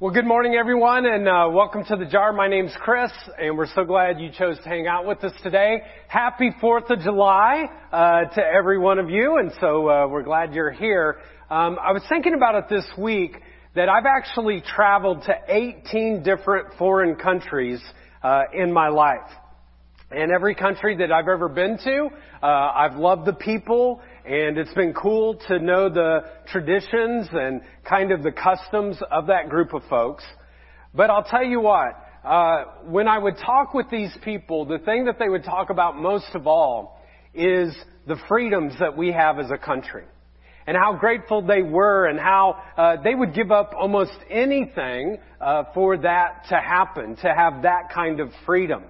Well, good morning, everyone, and uh, welcome to the jar. My name's Chris, and we're so glad you chose to hang out with us today. Happy Fourth of July uh, to every one of you, and so uh, we're glad you're here. Um, I was thinking about it this week that I've actually traveled to 18 different foreign countries uh, in my life. And every country that I've ever been to, uh, I've loved the people, and it's been cool to know the traditions and kind of the customs of that group of folks. But I'll tell you what, uh, when I would talk with these people, the thing that they would talk about most of all is the freedoms that we have as a country. And how grateful they were and how uh, they would give up almost anything uh, for that to happen, to have that kind of freedom.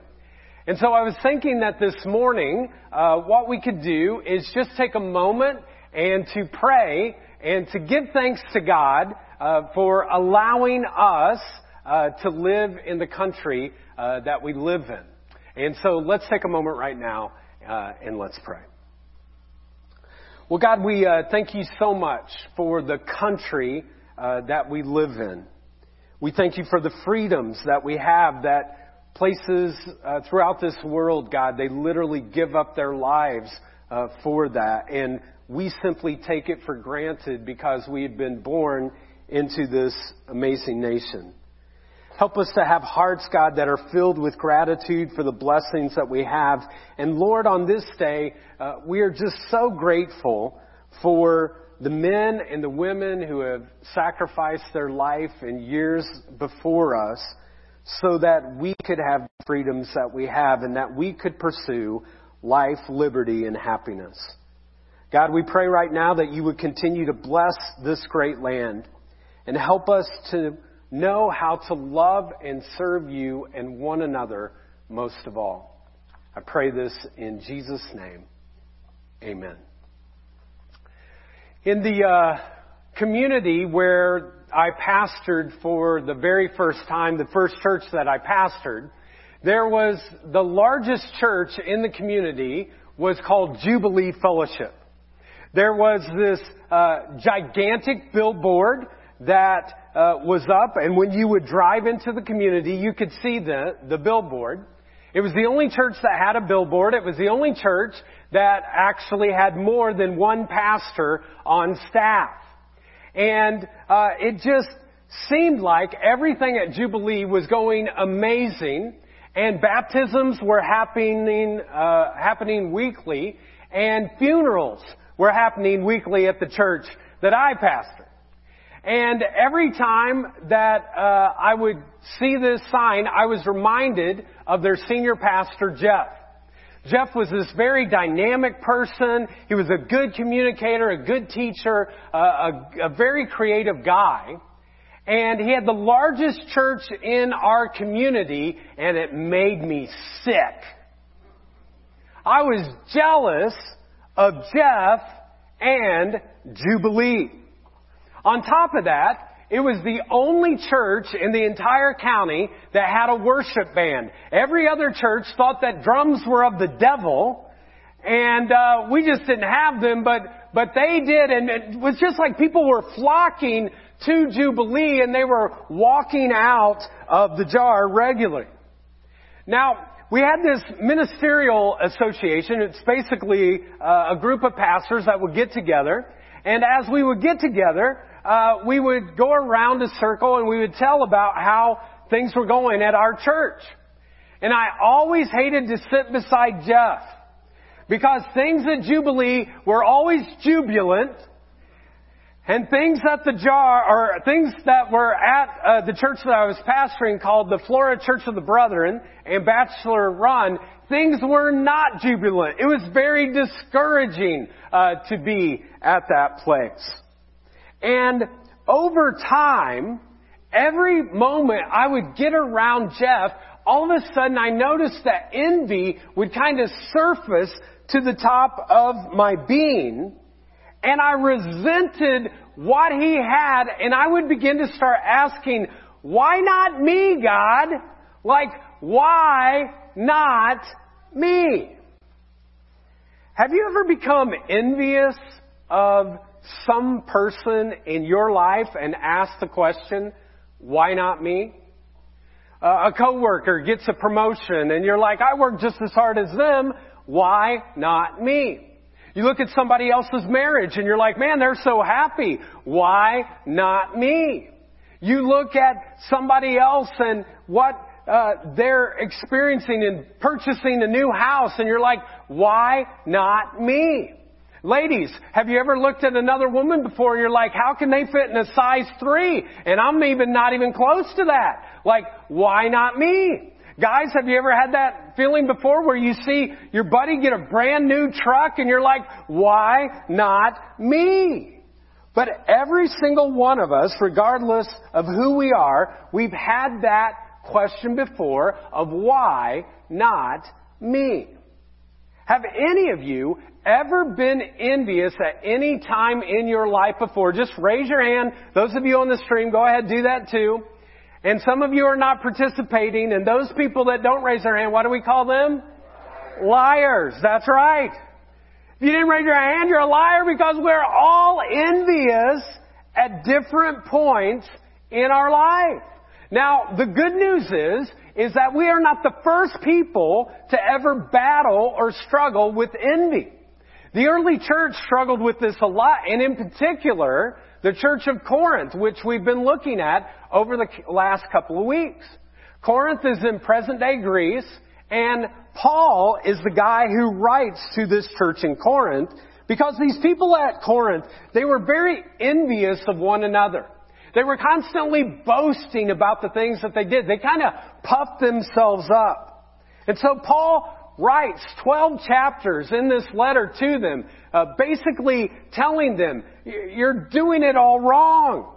And so I was thinking that this morning, uh, what we could do is just take a moment and to pray and to give thanks to God uh, for allowing us uh, to live in the country uh, that we live in. And so let's take a moment right now uh, and let's pray. Well, God, we uh, thank you so much for the country that we live in. We thank you for the freedoms that we have that places uh, throughout this world, God, they literally give up their lives uh, for that. And we simply take it for granted because we've been born into this amazing nation. Help us to have hearts, God, that are filled with gratitude for the blessings that we have. And Lord, on this day, uh, we are just so grateful for the men and the women who have sacrificed their life in years before us so that we could have the freedoms that we have and that we could pursue life, liberty, and happiness. God, we pray right now that you would continue to bless this great land and help us to know how to love and serve you and one another most of all. I pray this in Jesus' name. Amen. In the uh, community where I pastored for the very first time, the first church that I pastored, there was the largest church in the community was called Jubilee Fellowship. There was this uh, gigantic billboard that uh, was up, and when you would drive into the community, you could see the the billboard. It was the only church that had a billboard. It was the only church that actually had more than one pastor on staff. And uh, it just seemed like everything at Jubilee was going amazing, and baptisms were happening uh, happening weekly, and funerals were happening weekly at the church that I pastor. And every time that uh, I would see this sign, I was reminded of their senior pastor, Jeff. Jeff was this very dynamic person. He was a good communicator, a good teacher, a, a, a very creative guy. And he had the largest church in our community, and it made me sick. I was jealous of Jeff and Jubilee. On top of that, it was the only church in the entire county that had a worship band. Every other church thought that drums were of the devil, and uh, we just didn't have them, but but they did, and it was just like people were flocking to Jubilee, and they were walking out of the jar regularly. Now, we had this ministerial association. It's basically uh, a group of pastors that would get together. And as we would get together, uh, we would go around a circle and we would tell about how things were going at our church. And I always hated to sit beside Jeff because things at Jubilee were always jubilant and things at the jar, or things that were at uh, the church that I was pastoring called the Flora Church of the Brethren and Bachelor Run, things were not jubilant. It was very discouraging uh, to be at that place. And over time, every moment I would get around Jeff, all of a sudden I noticed that envy would kind of surface to the top of my being. And I resented what he had and I would begin to start asking, why not me, God? Like, why not me? Have you ever become envious of some person in your life and ask the question, Why not me? Uh, a coworker gets a promotion and you're like, I work just as hard as them. Why not me? You look at somebody else's marriage and you're like, man, they're so happy. Why not me? You look at somebody else and what uh, they're experiencing in purchasing a new house and you're like, why not me? Ladies, have you ever looked at another woman before and you're like, how can they fit in a size three? And I'm even not even close to that. Like, why not me? Guys, have you ever had that feeling before where you see your buddy get a brand new truck and you're like, why not me? But every single one of us, regardless of who we are, we've had that question before of why not me? Have any of you ever been envious at any time in your life before? Just raise your hand. Those of you on the stream, go ahead, and do that too. And some of you are not participating, and those people that don't raise their hand, what do we call them? Liars. That's right. If you didn't raise your hand, you're a liar because we're all envious at different points in our life. Now, the good news is, is that we are not the first people to ever battle or struggle with envy. The early church struggled with this a lot, and in particular, the church of Corinth, which we've been looking at over the last couple of weeks. Corinth is in present day Greece, and Paul is the guy who writes to this church in Corinth because these people at Corinth, they were very envious of one another. They were constantly boasting about the things that they did. They kind of puffed themselves up. And so Paul writes 12 chapters in this letter to them, uh, basically telling them, you're doing it all wrong.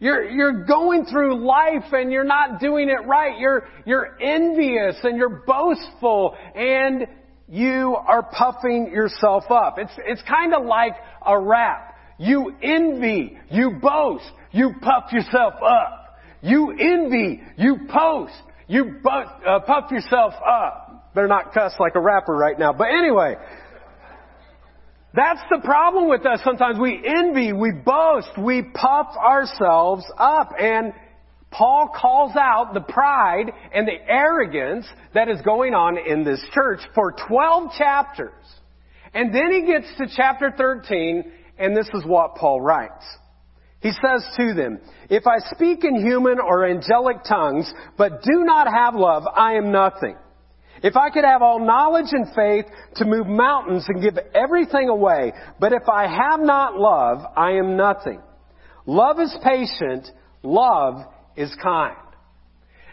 You're, you're going through life and you're not doing it right. You're, you're envious and you're boastful and you are puffing yourself up. It's, it's kind of like a rap. You envy, you boast, you puff yourself up. You envy, you post, you bu- uh, puff yourself up. Better not cuss like a rapper right now. But anyway, that's the problem with us. Sometimes we envy, we boast, we puff ourselves up. And Paul calls out the pride and the arrogance that is going on in this church for 12 chapters. And then he gets to chapter 13, and this is what Paul writes. He says to them, If I speak in human or angelic tongues, but do not have love, I am nothing. If I could have all knowledge and faith to move mountains and give everything away, but if I have not love, I am nothing. Love is patient. Love is kind.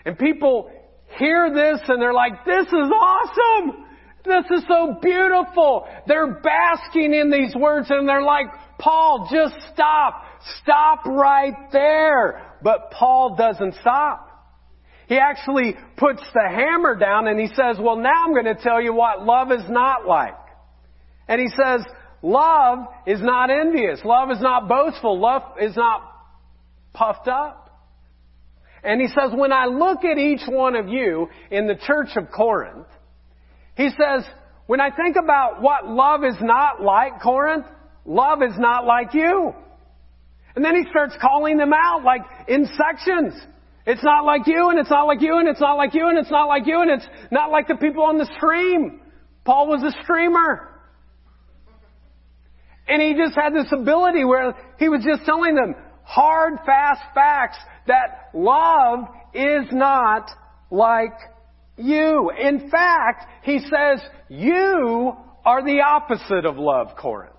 And people hear this and they're like, this is awesome! This is so beautiful! They're basking in these words and they're like, Paul, just stop! Stop right there! But Paul doesn't stop. He actually puts the hammer down and he says, well now I'm going to tell you what love is not like. And he says, love is not envious. Love is not boastful. Love is not puffed up. And he says, when I look at each one of you in the church of Corinth, he says, when I think about what love is not like Corinth, love is not like you. And then he starts calling them out like in sections. It's not like you, and it's not like you, and it's not like you, and it's not like you, and it's not like the people on the stream. Paul was a streamer. And he just had this ability where he was just telling them hard, fast facts that love is not like you. In fact, he says, you are the opposite of love, Corinth.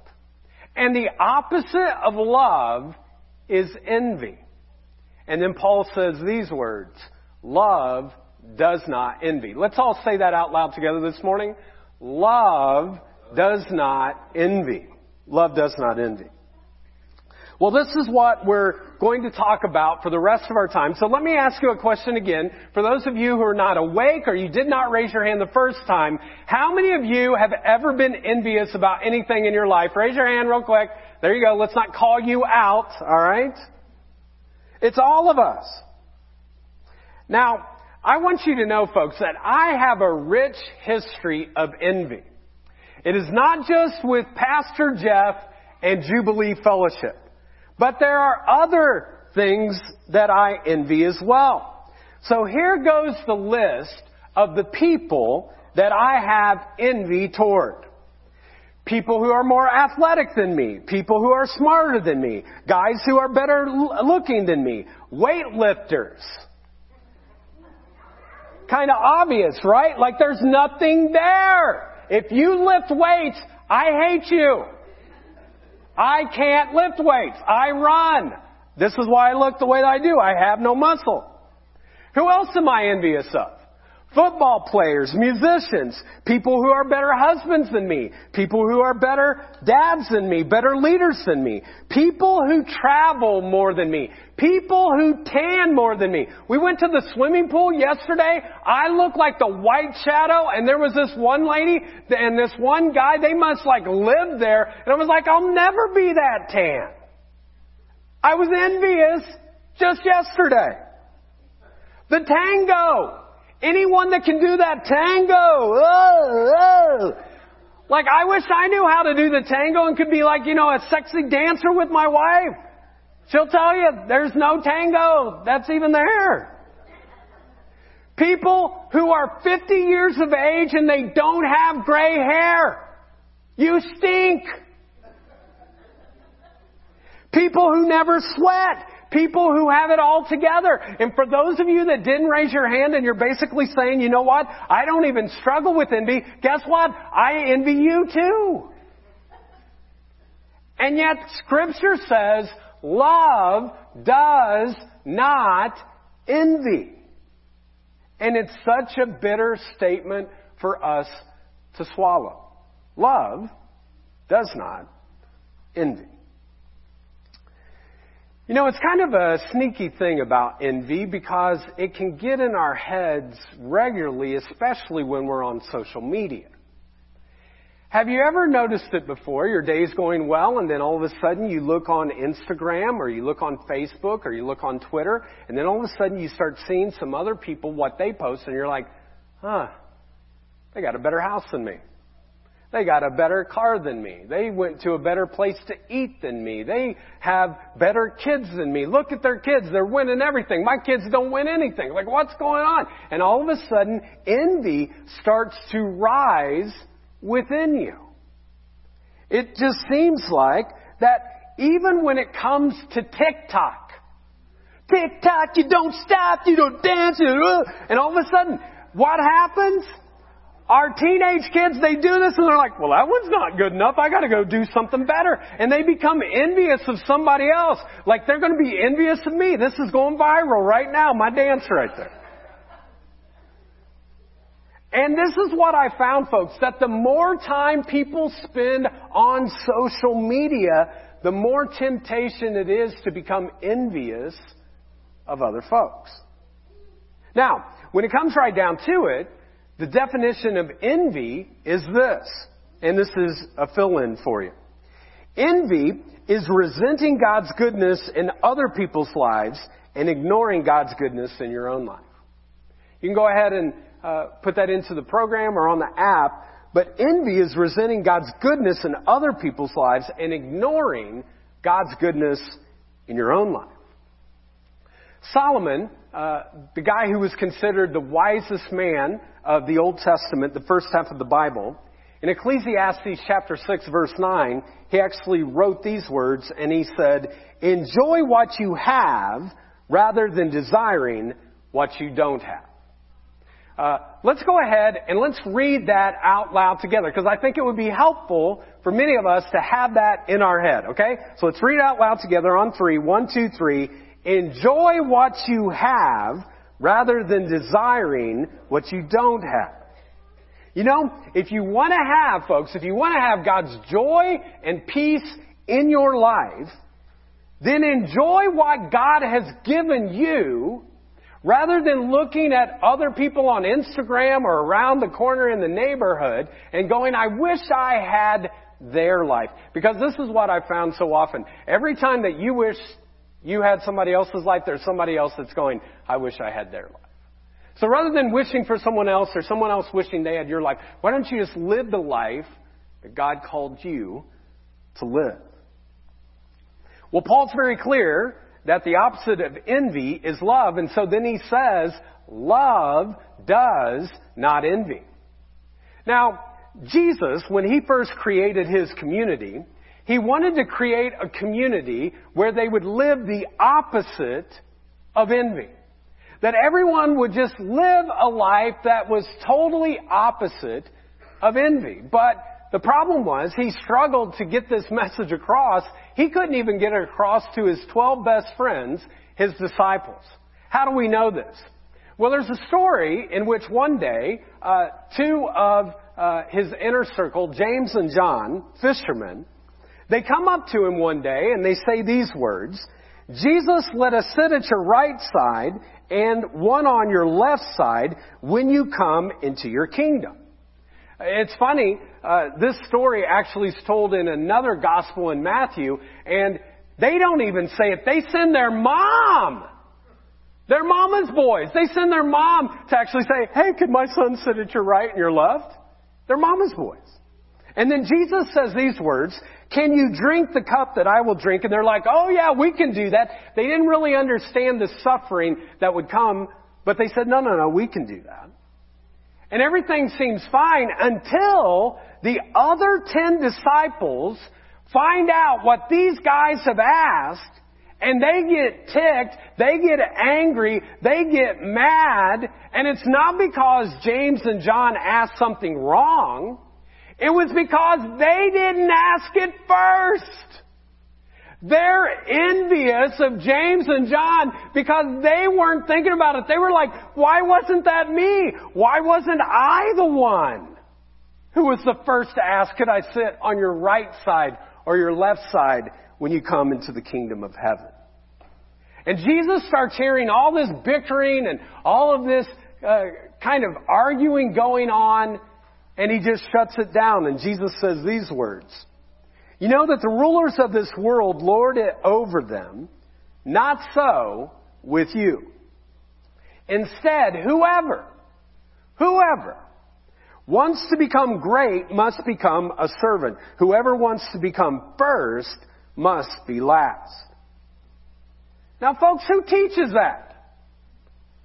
And the opposite of love is envy. And then Paul says these words, love does not envy. Let's all say that out loud together this morning. Love does not envy. Love does not envy. Well, this is what we're going to talk about for the rest of our time. So let me ask you a question again. For those of you who are not awake or you did not raise your hand the first time, how many of you have ever been envious about anything in your life? Raise your hand real quick. There you go. Let's not call you out, alright? It's all of us. Now, I want you to know, folks, that I have a rich history of envy. It is not just with Pastor Jeff and Jubilee Fellowship, But there are other things that I envy as well. So here goes the list of the people that I have envy toward. People who are more athletic than me. People who are smarter than me. Guys who are better looking than me. Weightlifters. Kind of obvious, right? Like there's nothing there. If you lift weights, I hate you. I can't lift weights. I run. This is why I look the way that I do. I have no muscle. Who else am I envious of? Football players, musicians, people who are better husbands than me, people who are better dads than me, better leaders than me, people who travel more than me, people who tan more than me. We went to the swimming pool yesterday. I looked like the white shadow and there was this one lady and this one guy, they must like live there. And I was like, I'll never be that tan. I was envious just yesterday. The tango. Anyone that can do that tango. Oh, oh. Like I wish I knew how to do the tango and could be like, you know, a sexy dancer with my wife. She'll tell you there's no tango that's even there. People who are 50 years of age and they don't have gray hair. You stink. People who never sweat. People who have it all together. And for those of you that didn't raise your hand and you're basically saying, you know what? I don't even struggle with envy. Guess what? I envy you too. And yet scripture says love does not envy. And it's such a bitter statement for us to swallow. Love does not envy. You know, it's kind of a sneaky thing about envy because it can get in our heads regularly, especially when we're on social media. Have you ever noticed it before? Your day's going well and then all of a sudden you look on Instagram or you look on Facebook or you look on Twitter and then all of a sudden you start seeing some other people what they post and you're like, huh, they got a better house than me. They got a better car than me. They went to a better place to eat than me. They have better kids than me. Look at their kids. They're winning everything. My kids don't win anything. Like, what's going on? And all of a sudden, envy starts to rise within you. It just seems like that even when it comes to TikTok, TikTok, you don't stop, you don't dance, uh, and all of a sudden, what happens? Our teenage kids, they do this and they're like, well, that one's not good enough. I gotta go do something better. And they become envious of somebody else. Like they're gonna be envious of me. This is going viral right now. My dance right there. And this is what I found, folks, that the more time people spend on social media, the more temptation it is to become envious of other folks. Now, when it comes right down to it, the definition of envy is this, and this is a fill in for you. Envy is resenting God's goodness in other people's lives and ignoring God's goodness in your own life. You can go ahead and uh, put that into the program or on the app, but envy is resenting God's goodness in other people's lives and ignoring God's goodness in your own life. Solomon, uh, the guy who was considered the wisest man of the Old Testament, the first half of the Bible, in Ecclesiastes chapter 6 verse 9, he actually wrote these words and he said, enjoy what you have rather than desiring what you don't have. Uh, let's go ahead and let's read that out loud together because I think it would be helpful for many of us to have that in our head. Okay, so let's read out loud together on three. One, two, three. Enjoy what you have rather than desiring what you don't have. You know, if you want to have, folks, if you want to have God's joy and peace in your life, then enjoy what God has given you rather than looking at other people on Instagram or around the corner in the neighborhood and going, I wish I had their life. Because this is what I've found so often. Every time that you wish you had somebody else's life, there's somebody else that's going, I wish I had their life. So rather than wishing for someone else or someone else wishing they had your life, why don't you just live the life that God called you to live? Well, Paul's very clear that the opposite of envy is love, and so then he says, love does not envy. Now, Jesus, when he first created his community, he wanted to create a community where they would live the opposite of envy. That everyone would just live a life that was totally opposite of envy. But the problem was he struggled to get this message across. He couldn't even get it across to his 12 best friends, his disciples. How do we know this? Well, there's a story in which one day, uh, two of uh, his inner circle, James and John, fishermen, they come up to him one day and they say these words, Jesus, let us sit at your right side and one on your left side when you come into your kingdom. It's funny, uh, this story actually is told in another gospel in Matthew, and they don't even say it. They send their mom. Their mama's boys. They send their mom to actually say, hey, could my son sit at your right and your left? They're mama's boys. And then Jesus says these words, can you drink the cup that I will drink? And they're like, oh yeah, we can do that. They didn't really understand the suffering that would come, but they said, no, no, no, we can do that. And everything seems fine until the other ten disciples find out what these guys have asked and they get ticked, they get angry, they get mad, and it's not because James and John asked something wrong. It was because they didn't ask it first. They're envious of James and John because they weren't thinking about it. They were like, why wasn't that me? Why wasn't I the one who was the first to ask, could I sit on your right side or your left side when you come into the kingdom of heaven? And Jesus starts hearing all this bickering and all of this uh, kind of arguing going on and he just shuts it down. And Jesus says these words. You know that the rulers of this world lord it over them. Not so with you. Instead, whoever, whoever wants to become great must become a servant. Whoever wants to become first must be last. Now folks, who teaches that?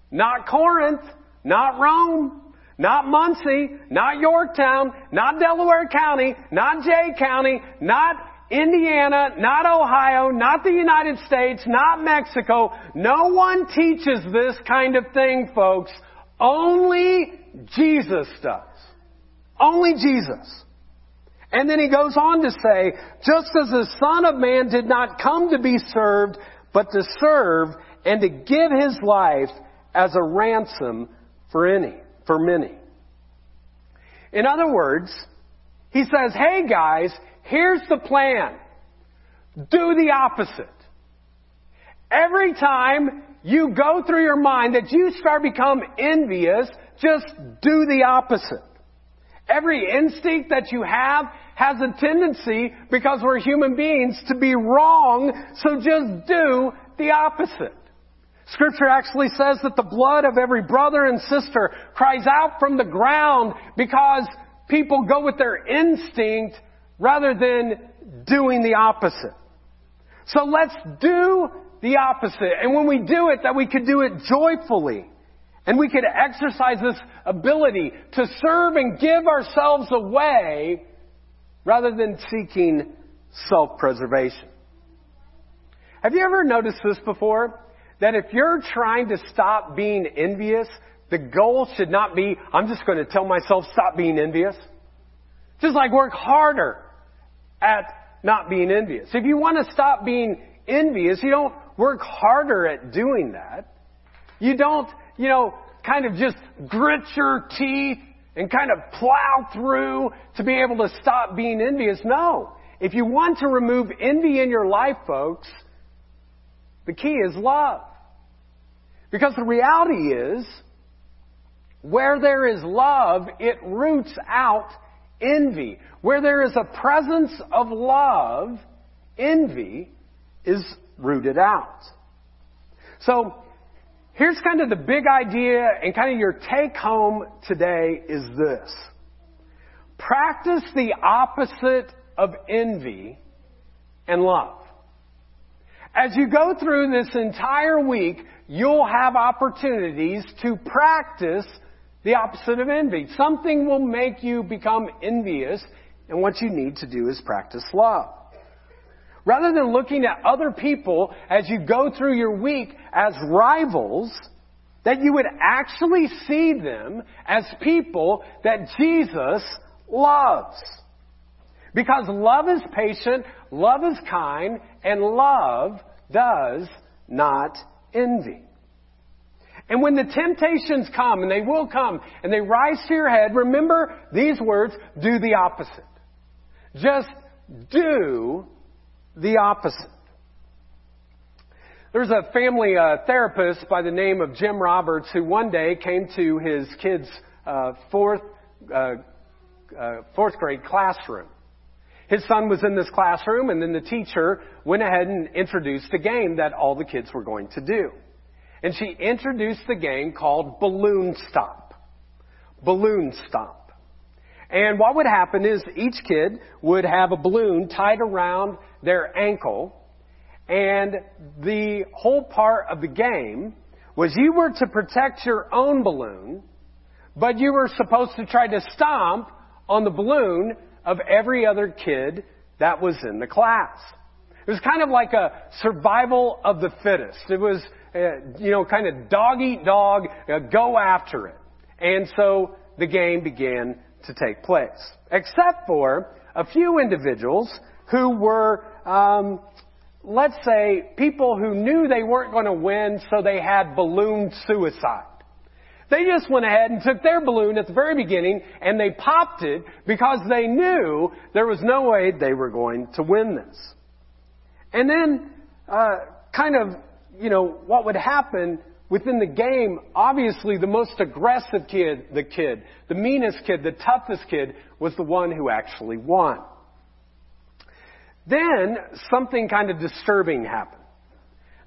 Not Corinth, not Rome, not Muncie, not Yorktown, not Delaware County, not Jay County, not Indiana, not Ohio, not the United States, not Mexico. No one teaches this kind of thing, folks. Only Jesus does. Only Jesus. And then he goes on to say, just as the Son of Man did not come to be served, but to serve and to give his life as a ransom for any for many. In other words, he says, hey guys, here's the plan. Do the opposite. Every time you go through your mind that you start become envious, just do the opposite. Every instinct that you have has a tendency, because we're human beings, to be wrong, so just do the opposite. Scripture actually says that the blood of every brother and sister cries out from the ground because people go with their instinct rather than doing the opposite. So let's do the opposite. And when we do it, that we could do it joyfully. And we could exercise this ability to serve and give ourselves away rather than seeking self-preservation. Have you ever noticed this before? That if you're trying to stop being envious, the goal should not be, I'm just going to tell myself stop being envious. Just like work harder at not being envious. If you want to stop being envious, you don't work harder at doing that. You don't, you know, kind of just grit your teeth and kind of plow through to be able to stop being envious. No. If you want to remove envy in your life, folks, the key is love. Because the reality is, where there is love, it roots out envy. Where there is a presence of love, envy is rooted out. So, here's kind of the big idea and kind of your take home today is this. Practice the opposite of envy and love. As you go through this entire week, you'll have opportunities to practice the opposite of envy. Something will make you become envious, and what you need to do is practice love. Rather than looking at other people as you go through your week as rivals, that you would actually see them as people that Jesus loves. Because love is patient, love is kind, and love does not envy. And when the temptations come, and they will come, and they rise to your head, remember these words, do the opposite. Just do the opposite. There's a family uh, therapist by the name of Jim Roberts who one day came to his kid's uh, fourth, uh, uh fourth grade classroom. His son was in this classroom, and then the teacher went ahead and introduced a game that all the kids were going to do. And she introduced the game called Balloon Stop. Balloon Stop. And what would happen is each kid would have a balloon tied around their ankle, and the whole part of the game was you were to protect your own balloon, but you were supposed to try to stomp on the balloon of every other kid that was in the class. It was kind of like a survival of the fittest. It was, uh, you know, kind of dog eat dog, uh, go after it. And so the game began to take place. Except for a few individuals who were, um, let's say, people who knew they weren't going to win, so they had balloon suicide. They just went ahead and took their balloon at the very beginning and they popped it because they knew there was no way they were going to win this. And then, uh, kind of, you know, what would happen within the game, obviously the most aggressive kid, the kid, the meanest kid, the toughest kid was the one who actually won. Then something kind of disturbing happened.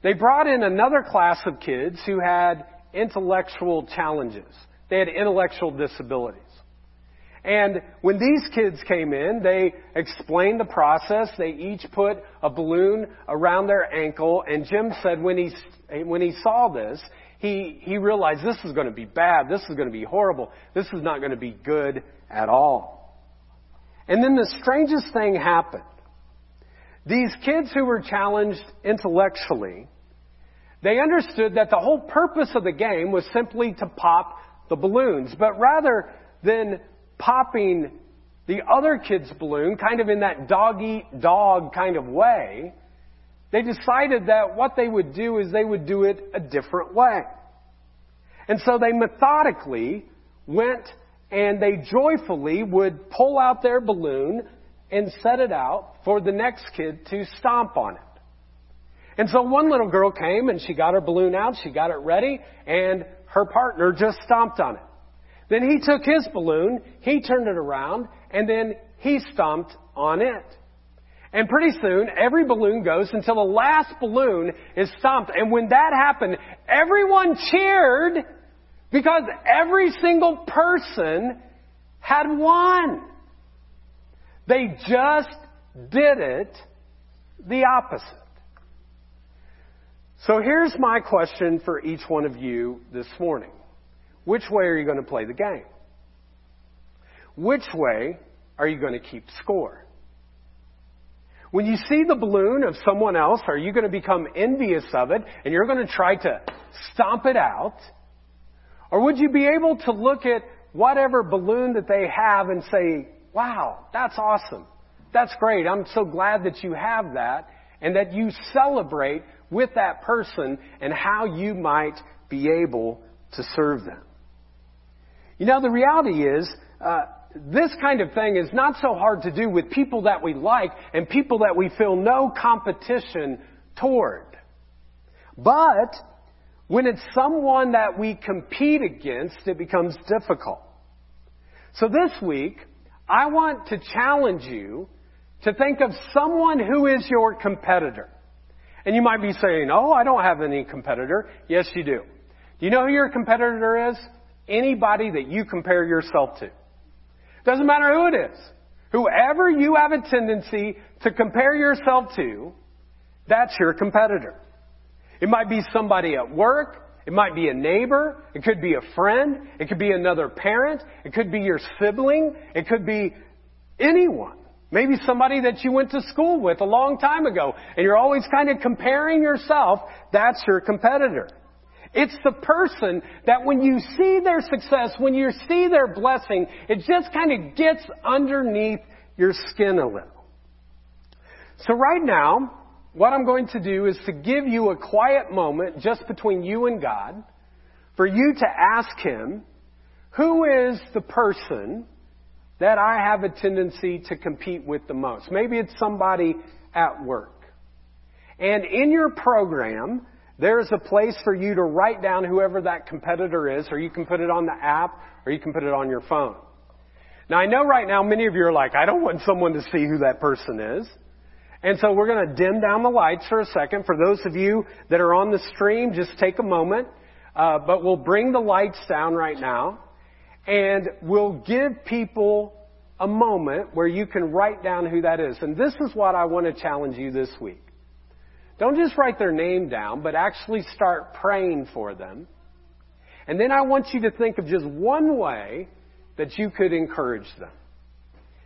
They brought in another class of kids who had intellectual challenges. They had intellectual disabilities. And when these kids came in, they explained the process. They each put a balloon around their ankle. And Jim said when he, when he saw this, he, he realized this is going to be bad. This is going to be horrible. This is not going to be good at all. And then the strangest thing happened. These kids who were challenged intellectually they understood that the whole purpose of the game was simply to pop the balloons. But rather than popping the other kid's balloon, kind of in that dog eat dog kind of way, they decided that what they would do is they would do it a different way. And so they methodically went and they joyfully would pull out their balloon and set it out for the next kid to stomp on it. And so one little girl came and she got her balloon out, she got it ready, and her partner just stomped on it. Then he took his balloon, he turned it around, and then he stomped on it. And pretty soon, every balloon goes until the last balloon is stomped. And when that happened, everyone cheered because every single person had won. They just did it the opposite. So here's my question for each one of you this morning. Which way are you going to play the game? Which way are you going to keep score? When you see the balloon of someone else, are you going to become envious of it and you're going to try to stomp it out? Or would you be able to look at whatever balloon that they have and say, wow, that's awesome. That's great. I'm so glad that you have that and that you celebrate with that person and how you might be able to serve them. You know, the reality is, uh, this kind of thing is not so hard to do with people that we like and people that we feel no competition toward. But when it's someone that we compete against, it becomes difficult. So this week, I want to challenge you to think of someone who is your competitor. And you might be saying, oh, I don't have any competitor. Yes, you do. Do you know who your competitor is? Anybody that you compare yourself to. Doesn't matter who it is. Whoever you have a tendency to compare yourself to, That's your competitor. It might be somebody at work. It might be a neighbor. It could be a friend. It could be another parent. It could be your sibling. It could be anyone. Maybe somebody that you went to school with a long time ago and you're always kind of comparing yourself. That's your competitor. It's the person that when you see their success, when you see their blessing, it just kind of gets underneath your skin a little. So right now, what I'm going to do is to give you a quiet moment just between you and God for you to ask Him, who is the person that I have a tendency to compete with the most? Maybe it's somebody at work. And in your program, there's a place for you to write down whoever that competitor is, or you can put it on the app, or you can put it on your phone. Now I know right now many of you are like, I don't want someone to see who that person is. And so we're going to dim down the lights for a second. For those of you that are on the stream, just take a moment. Uh, but we'll bring the lights down right now. And we'll give people a moment where you can write down who that is. And this is what I want to challenge you this week. Don't just write their name down, but actually start praying for them. And then I want you to think of just one way that you could encourage them.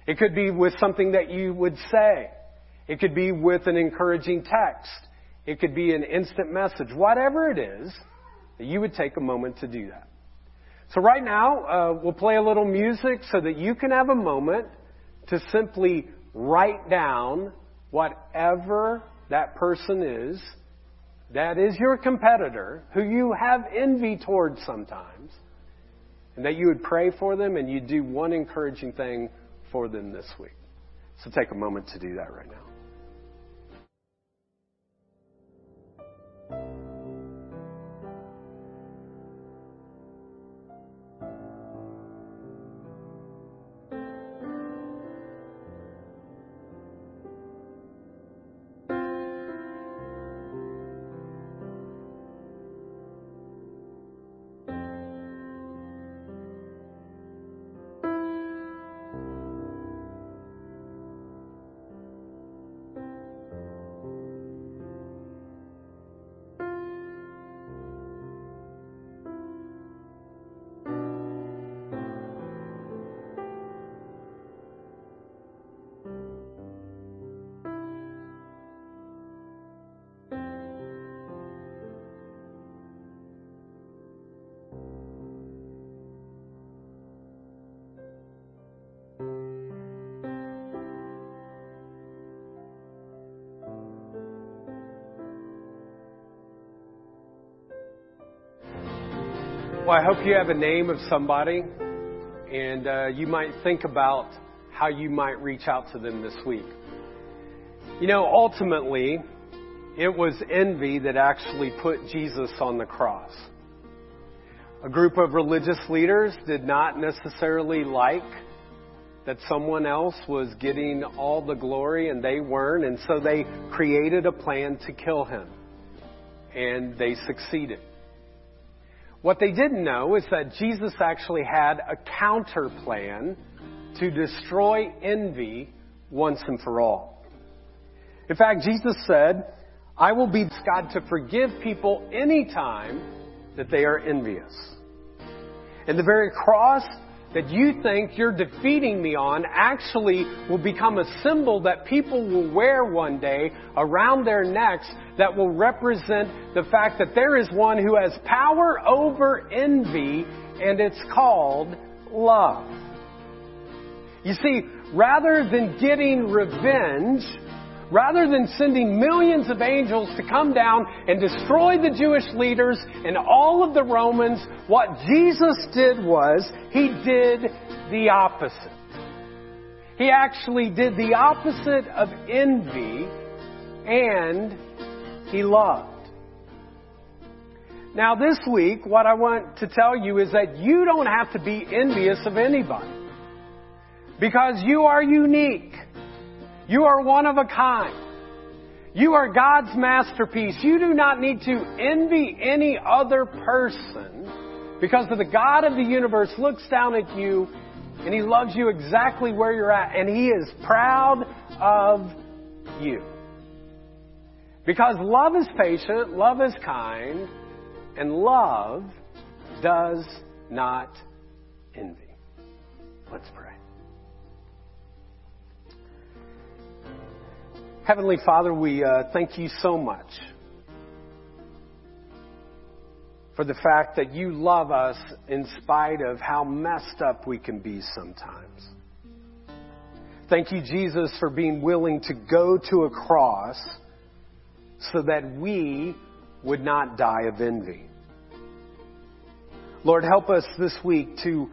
It could be with something that you would say. It could be with an encouraging text. It could be an instant message. Whatever it is, you would take a moment to do that. So right now, uh, we'll play a little music so that you can have a moment to simply write down whatever that person is that is your competitor, who you have envy towards sometimes, and that you would pray for them and you'd do one encouraging thing for them this week. So take a moment to do that right now. Well, I hope you have a name of somebody, and uh, you might think about how you might reach out to them this week. You know, ultimately, it was envy that actually put Jesus on the cross. A group of religious leaders did not necessarily like that someone else was getting all the glory and they weren't, and so they created a plan to kill him. And they succeeded. What they didn't know is that Jesus actually had a counter plan to destroy envy once and for all. In fact, Jesus said, I will be God to forgive people anytime that they are envious. And the very cross that you think you're defeating me on actually will become a symbol that people will wear one day around their necks that will represent the fact that there is one who has power over envy and it's called love. You see, rather than getting revenge, rather than sending millions of angels to come down and destroy the Jewish leaders and all of the Romans, what Jesus did was, He did the opposite. He actually did the opposite of envy and He loved. Now this week, what I want to tell you is that you don't have to be envious of anybody. Because you are unique. You are one of a kind. You are God's masterpiece. You do not need to envy any other person because the God of the universe looks down at you and He loves you exactly where you're at and He is proud of you. Because love is patient, love is kind, and love does not envy. Let's pray. Heavenly Father, we uh, thank you so much for the fact that you love us in spite of how messed up we can be sometimes. Thank you, Jesus, for being willing to go to a cross so that we would not die of envy. Lord, help us this week to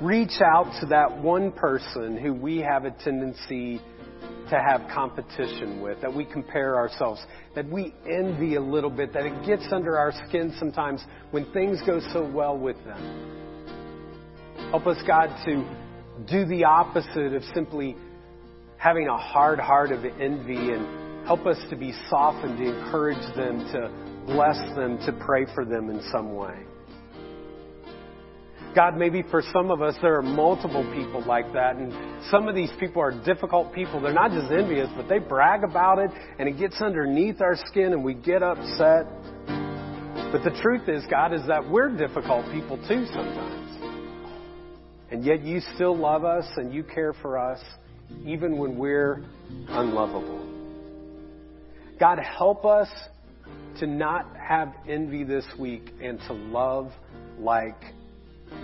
reach out to that one person who we have a tendency to have competition with, that we compare ourselves, that we envy a little bit, that it gets under our skin sometimes when things go so well with them. Help us, God, to do the opposite of simply having a hard heart of envy and help us to be softened, to encourage them, to bless them, to pray for them in some way. God, maybe for some of us, there are multiple people like that, and some of these people are difficult people. They're not just envious, but they brag about it, and it gets underneath our skin, and we get upset. But the truth is, God, is that we're difficult people too sometimes. And yet you still love us and you care for us, even when we're unlovable. God, help us to not have envy this week and to love like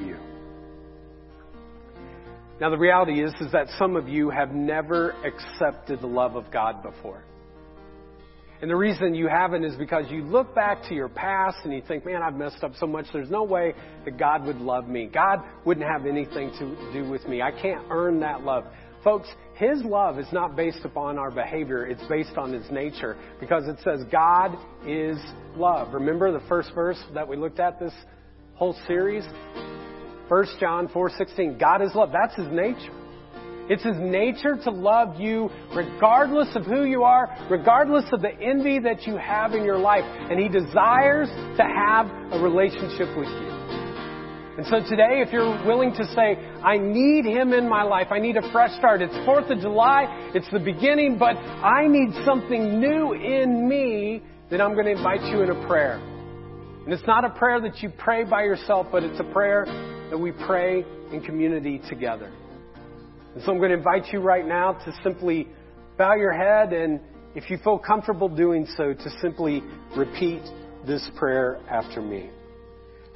you. Now the reality is, is that some of you have never accepted the love of God before. And the reason you haven't is because you look back to your past and you think, man, I've messed up so much. There's no way that God would love me. God wouldn't have anything to do with me. I can't earn that love. Folks, His love is not based upon our behavior. It's based on His nature because it says God is love. Remember the first verse that we looked at this whole series? 1 John 4:16. God is love. That's his nature. It's his nature to love you regardless of who you are, regardless of the envy that you have in your life. And he desires to have a relationship with you. And so today, if you're willing to say, I need Him in my life, I need a fresh start. It's 4th of July, it's the beginning, but I need something new in me, then I'm going to invite you in a prayer. And it's not a prayer that you pray by yourself, but it's a prayer that we pray in community together. And so I'm going to invite you right now to simply bow your head and if you feel comfortable doing so, to simply repeat this prayer after me.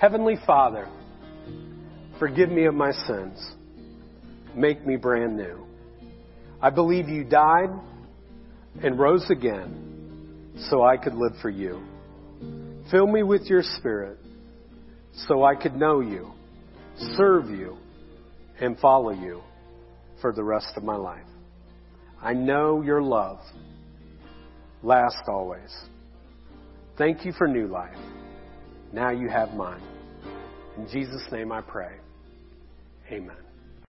Heavenly Father, forgive me of my sins. Make me brand new. I believe you died and rose again so I could live for you. Fill me with your spirit so I could know you serve you, and follow you for the rest of my life. I know your love lasts always. Thank you for new life. Now you have mine. In Jesus' name I pray. Amen.